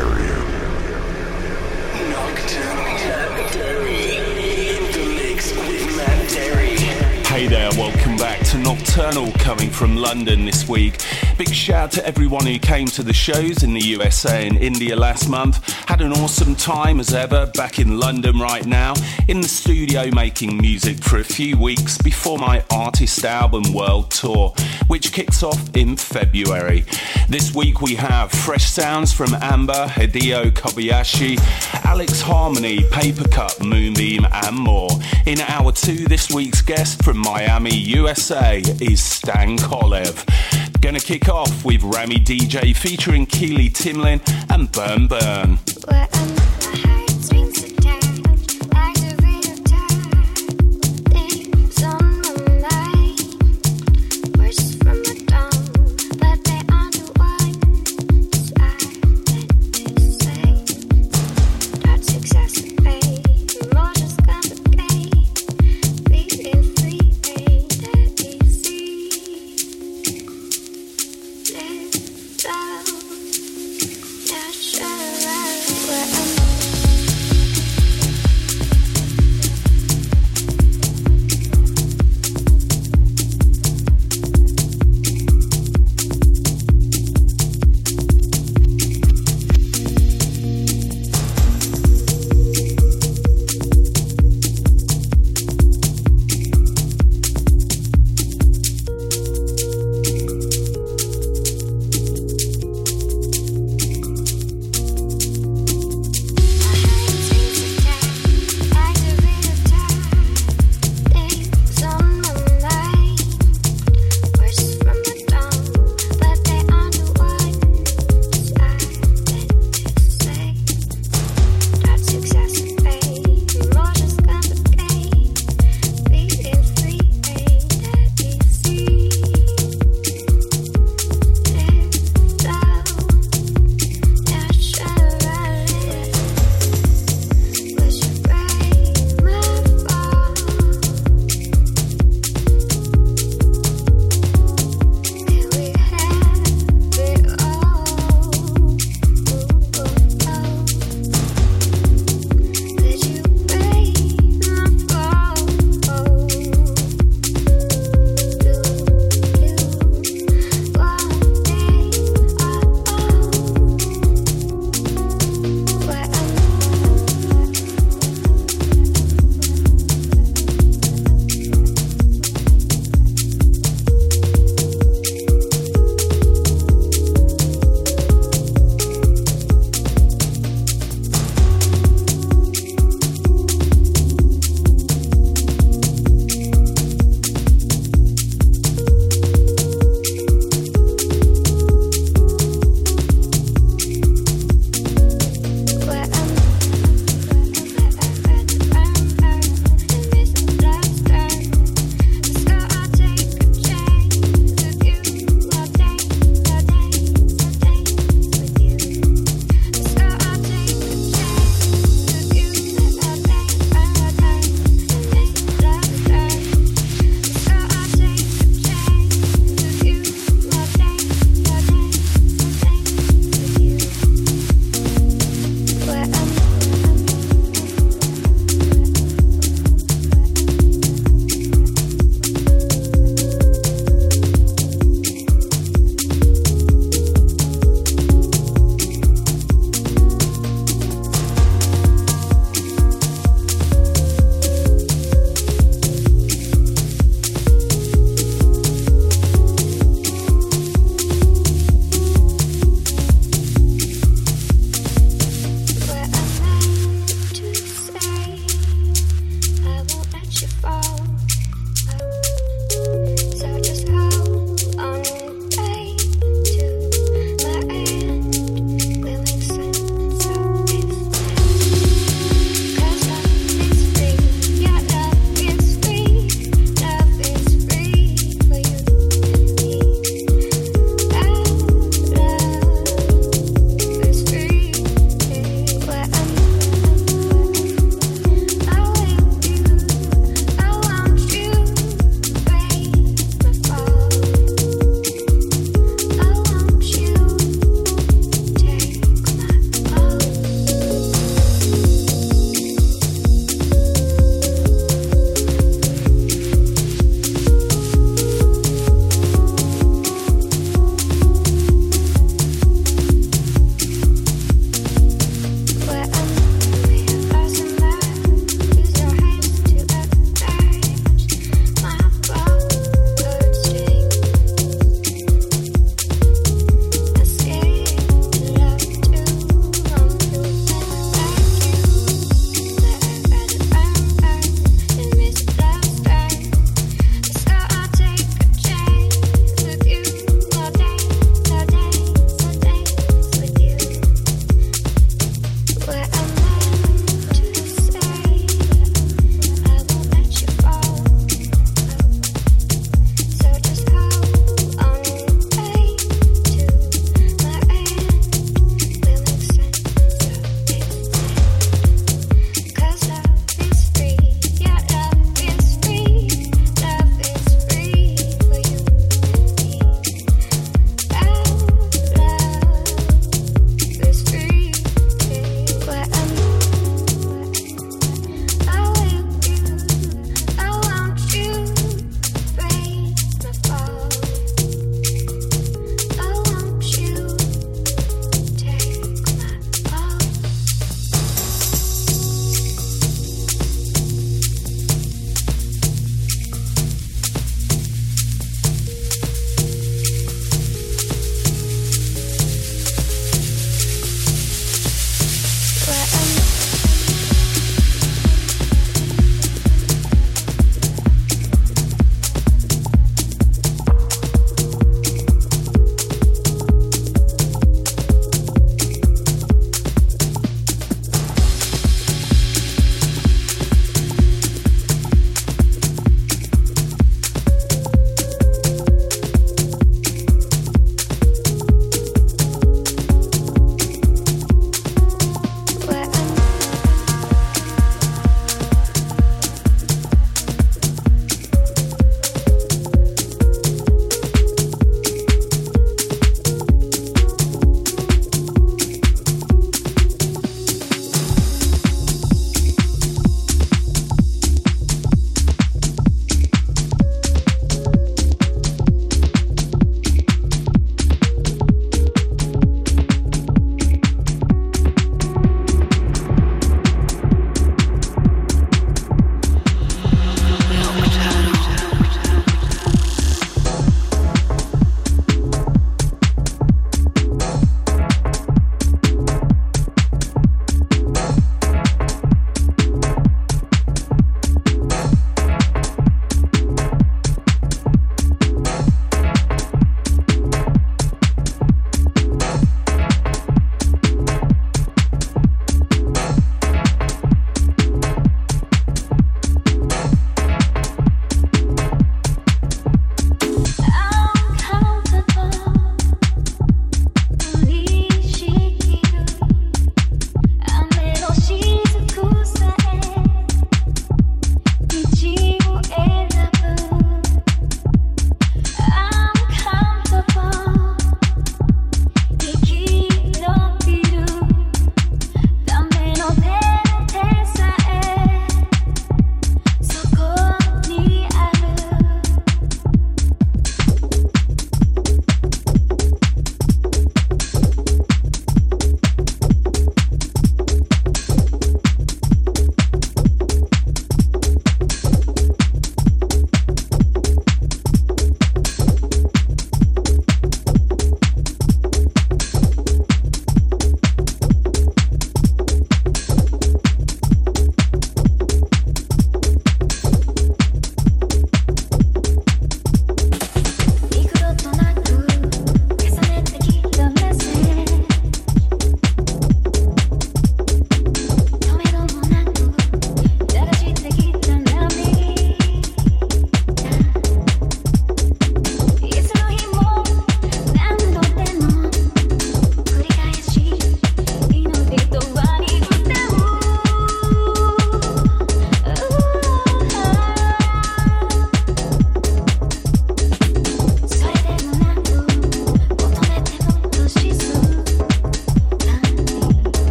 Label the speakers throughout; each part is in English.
Speaker 1: Imperium. From London this week. Big shout to everyone who came to the shows in the USA and India last month. Had an awesome time as ever back in London right now, in the studio making music for a few weeks before my artist album world tour, which kicks off in February. This week we have fresh sounds from Amber, Hideo Kobayashi, Alex Harmony, Paper Papercut, Moonbeam, and more. In hour two, this week's guest from Miami, USA is Stan Kolev. Gonna kick off with Rami DJ featuring Keely Timlin and Burn Burn.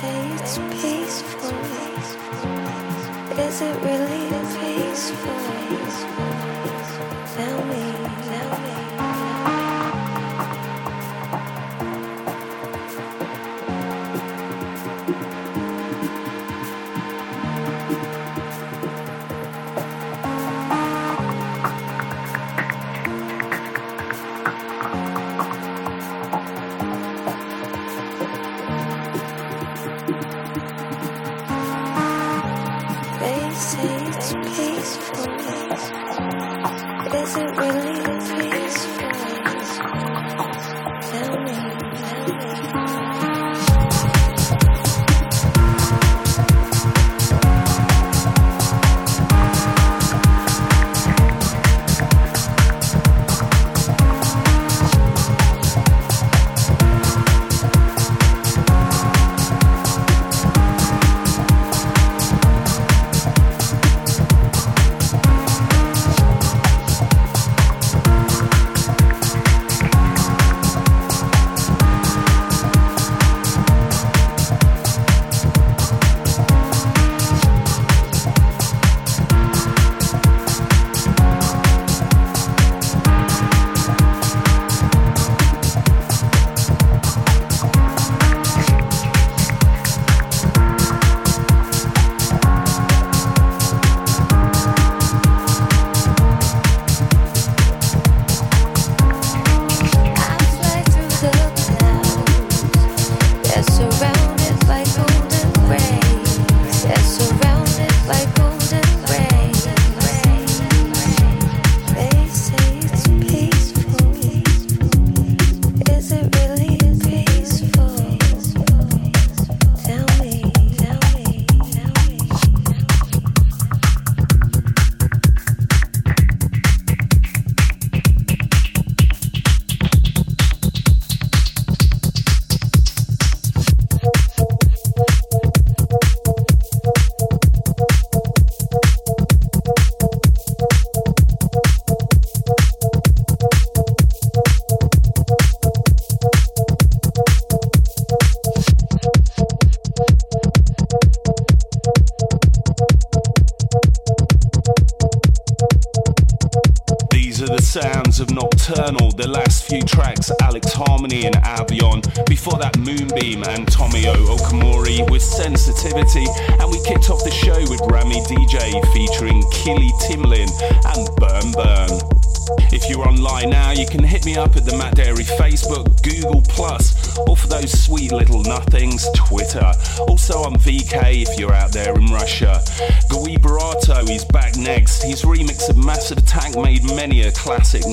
Speaker 2: say it's peaceful? Is it really peaceful? Tell me.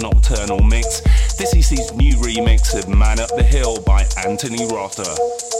Speaker 2: nocturnal mix. This is his new remix of Man Up the Hill by Anthony Rother.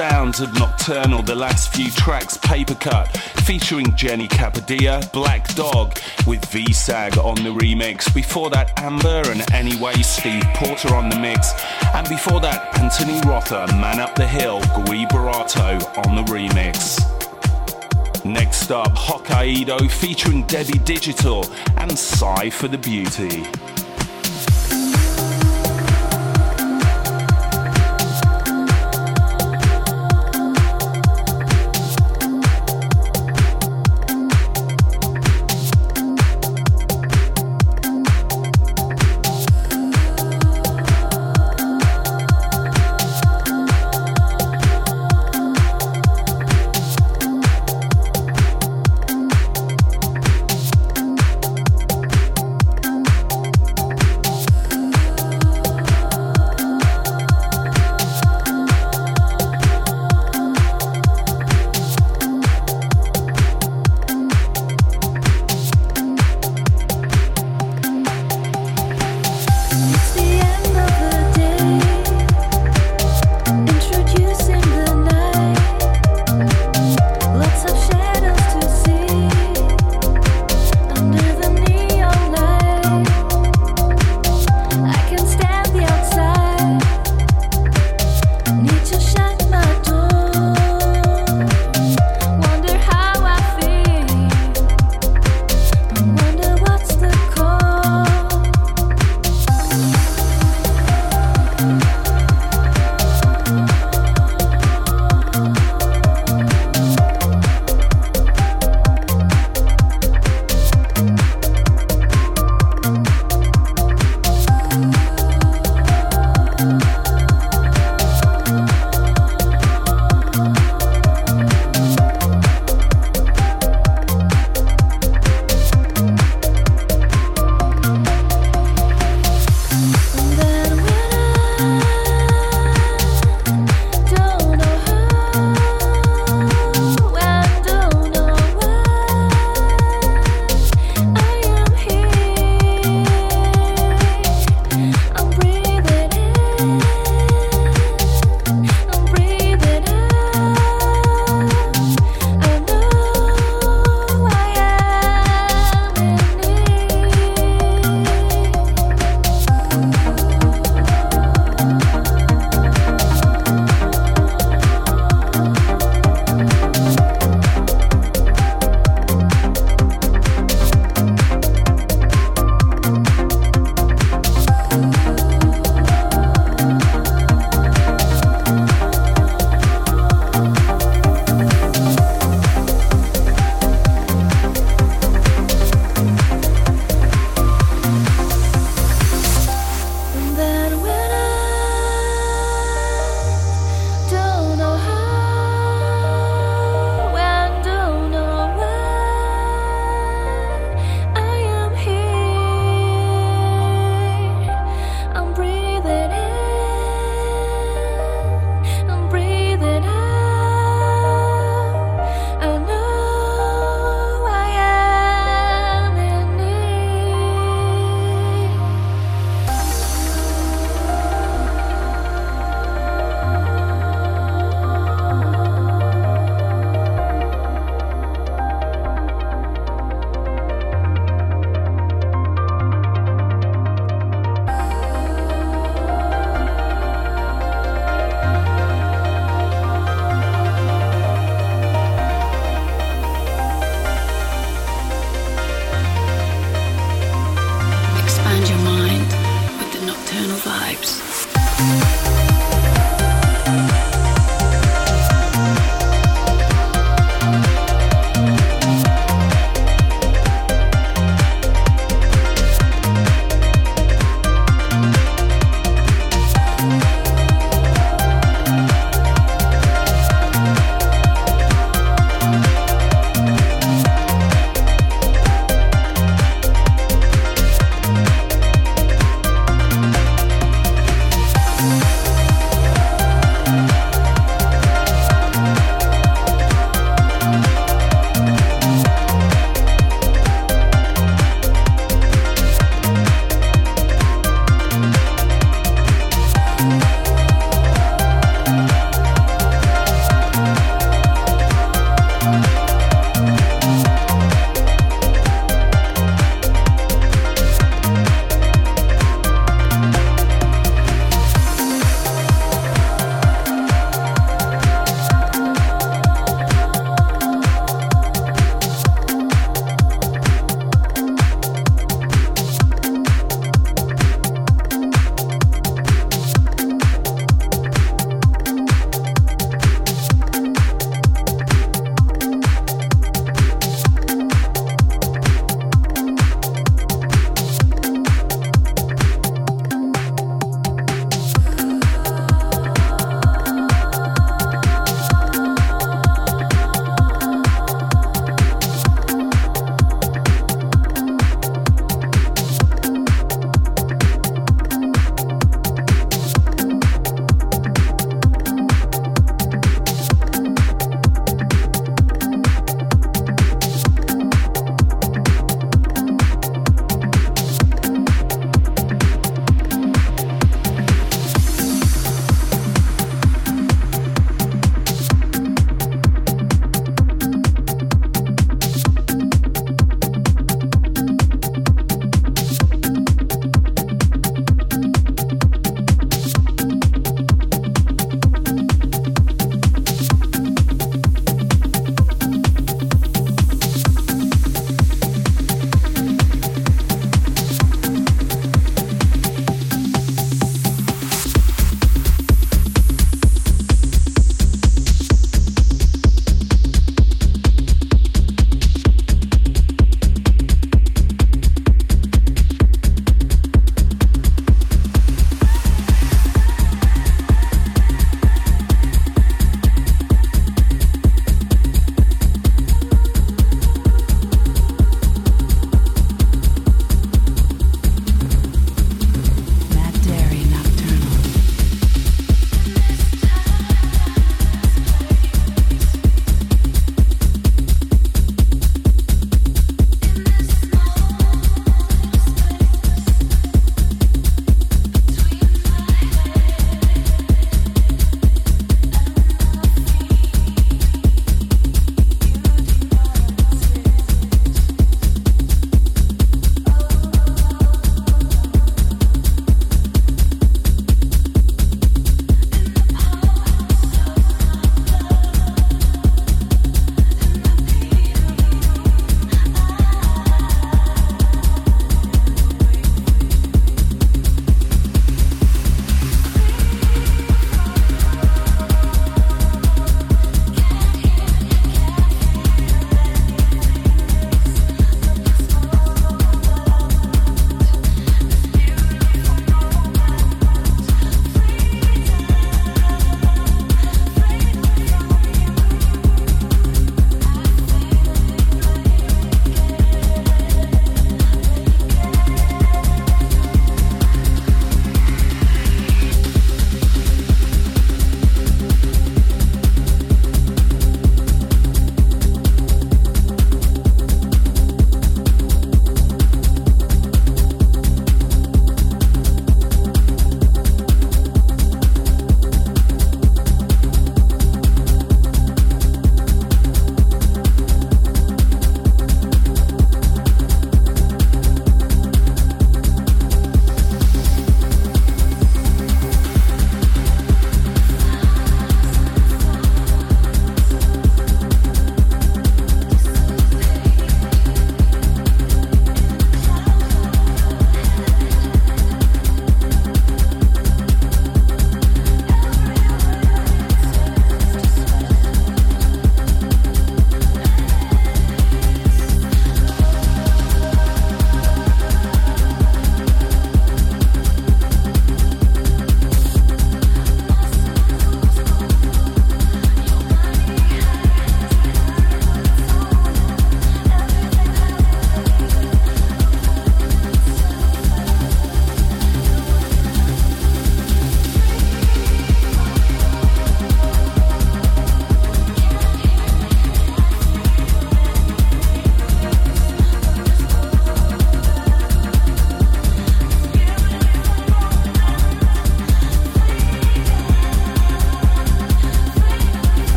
Speaker 1: Sounds of Nocturnal, the last few tracks Paper Cut, featuring Jenny Capadilla, Black Dog, with V-Sag on the remix. Before that, Amber and Anyway, Steve Porter on the mix. And before that, Anthony Rother, Man Up the Hill, Gui Boratto on the remix. Next up, Hokkaido featuring Debbie Digital and Sigh for the Beauty.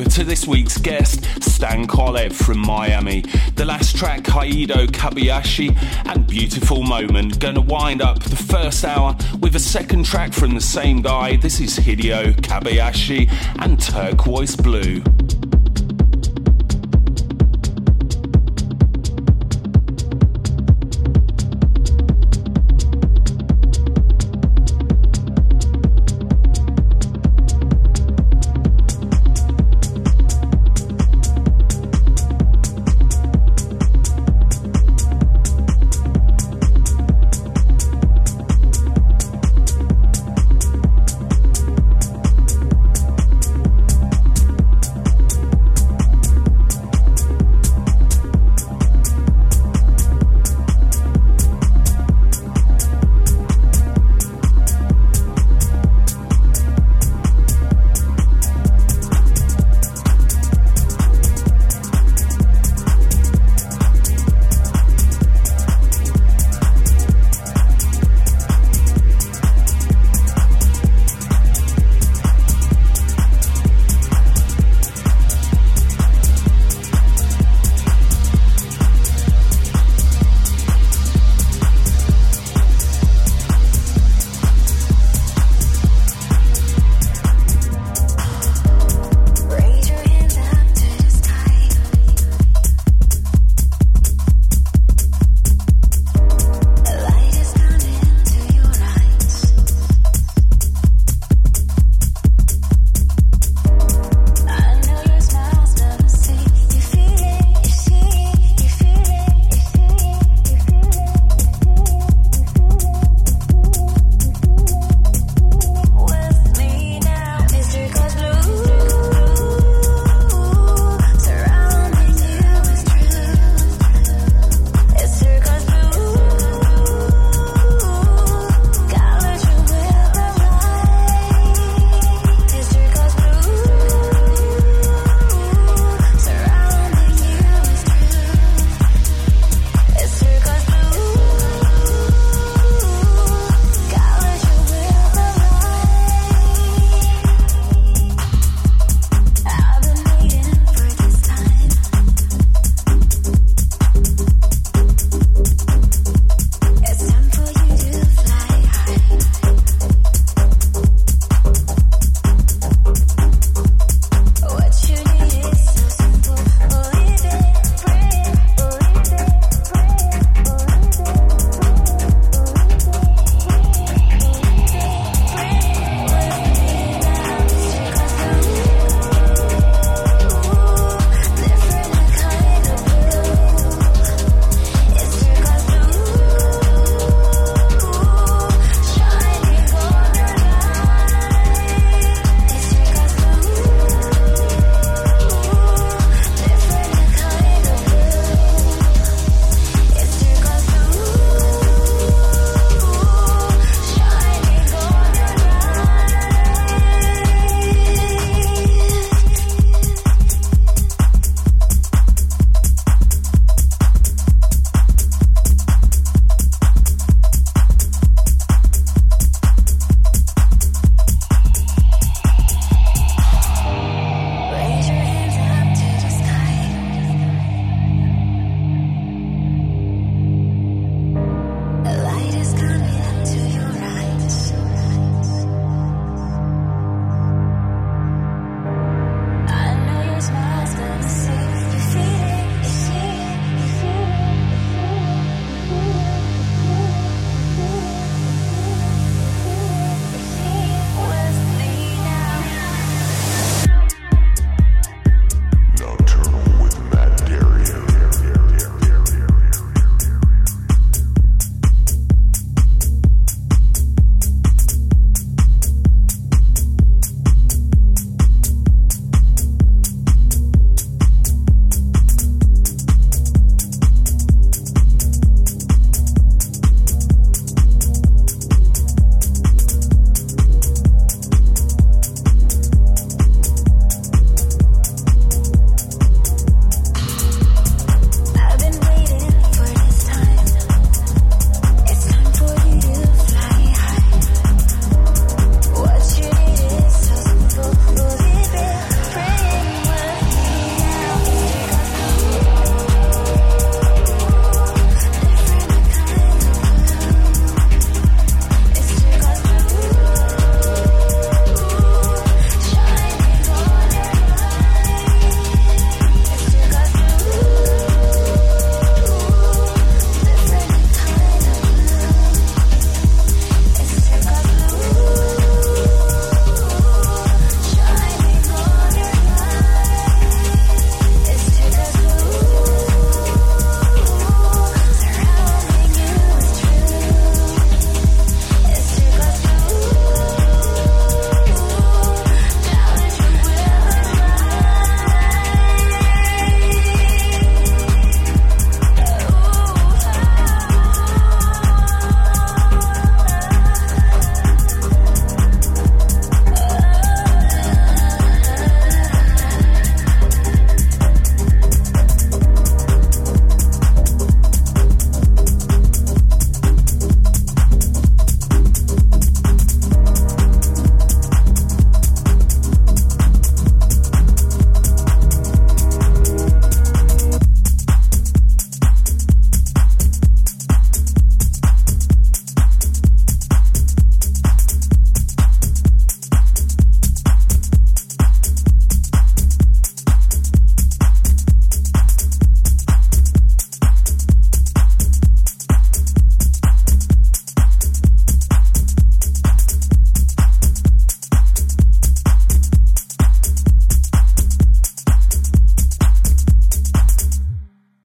Speaker 1: Over to this week's guest, Stan Kolev from Miami. The last track, Hideo Kobayashi and Beautiful Moment. Gonna wind up the first hour with a second track from the same guy. This is Hideo Kobayashi and Turquoise Blue.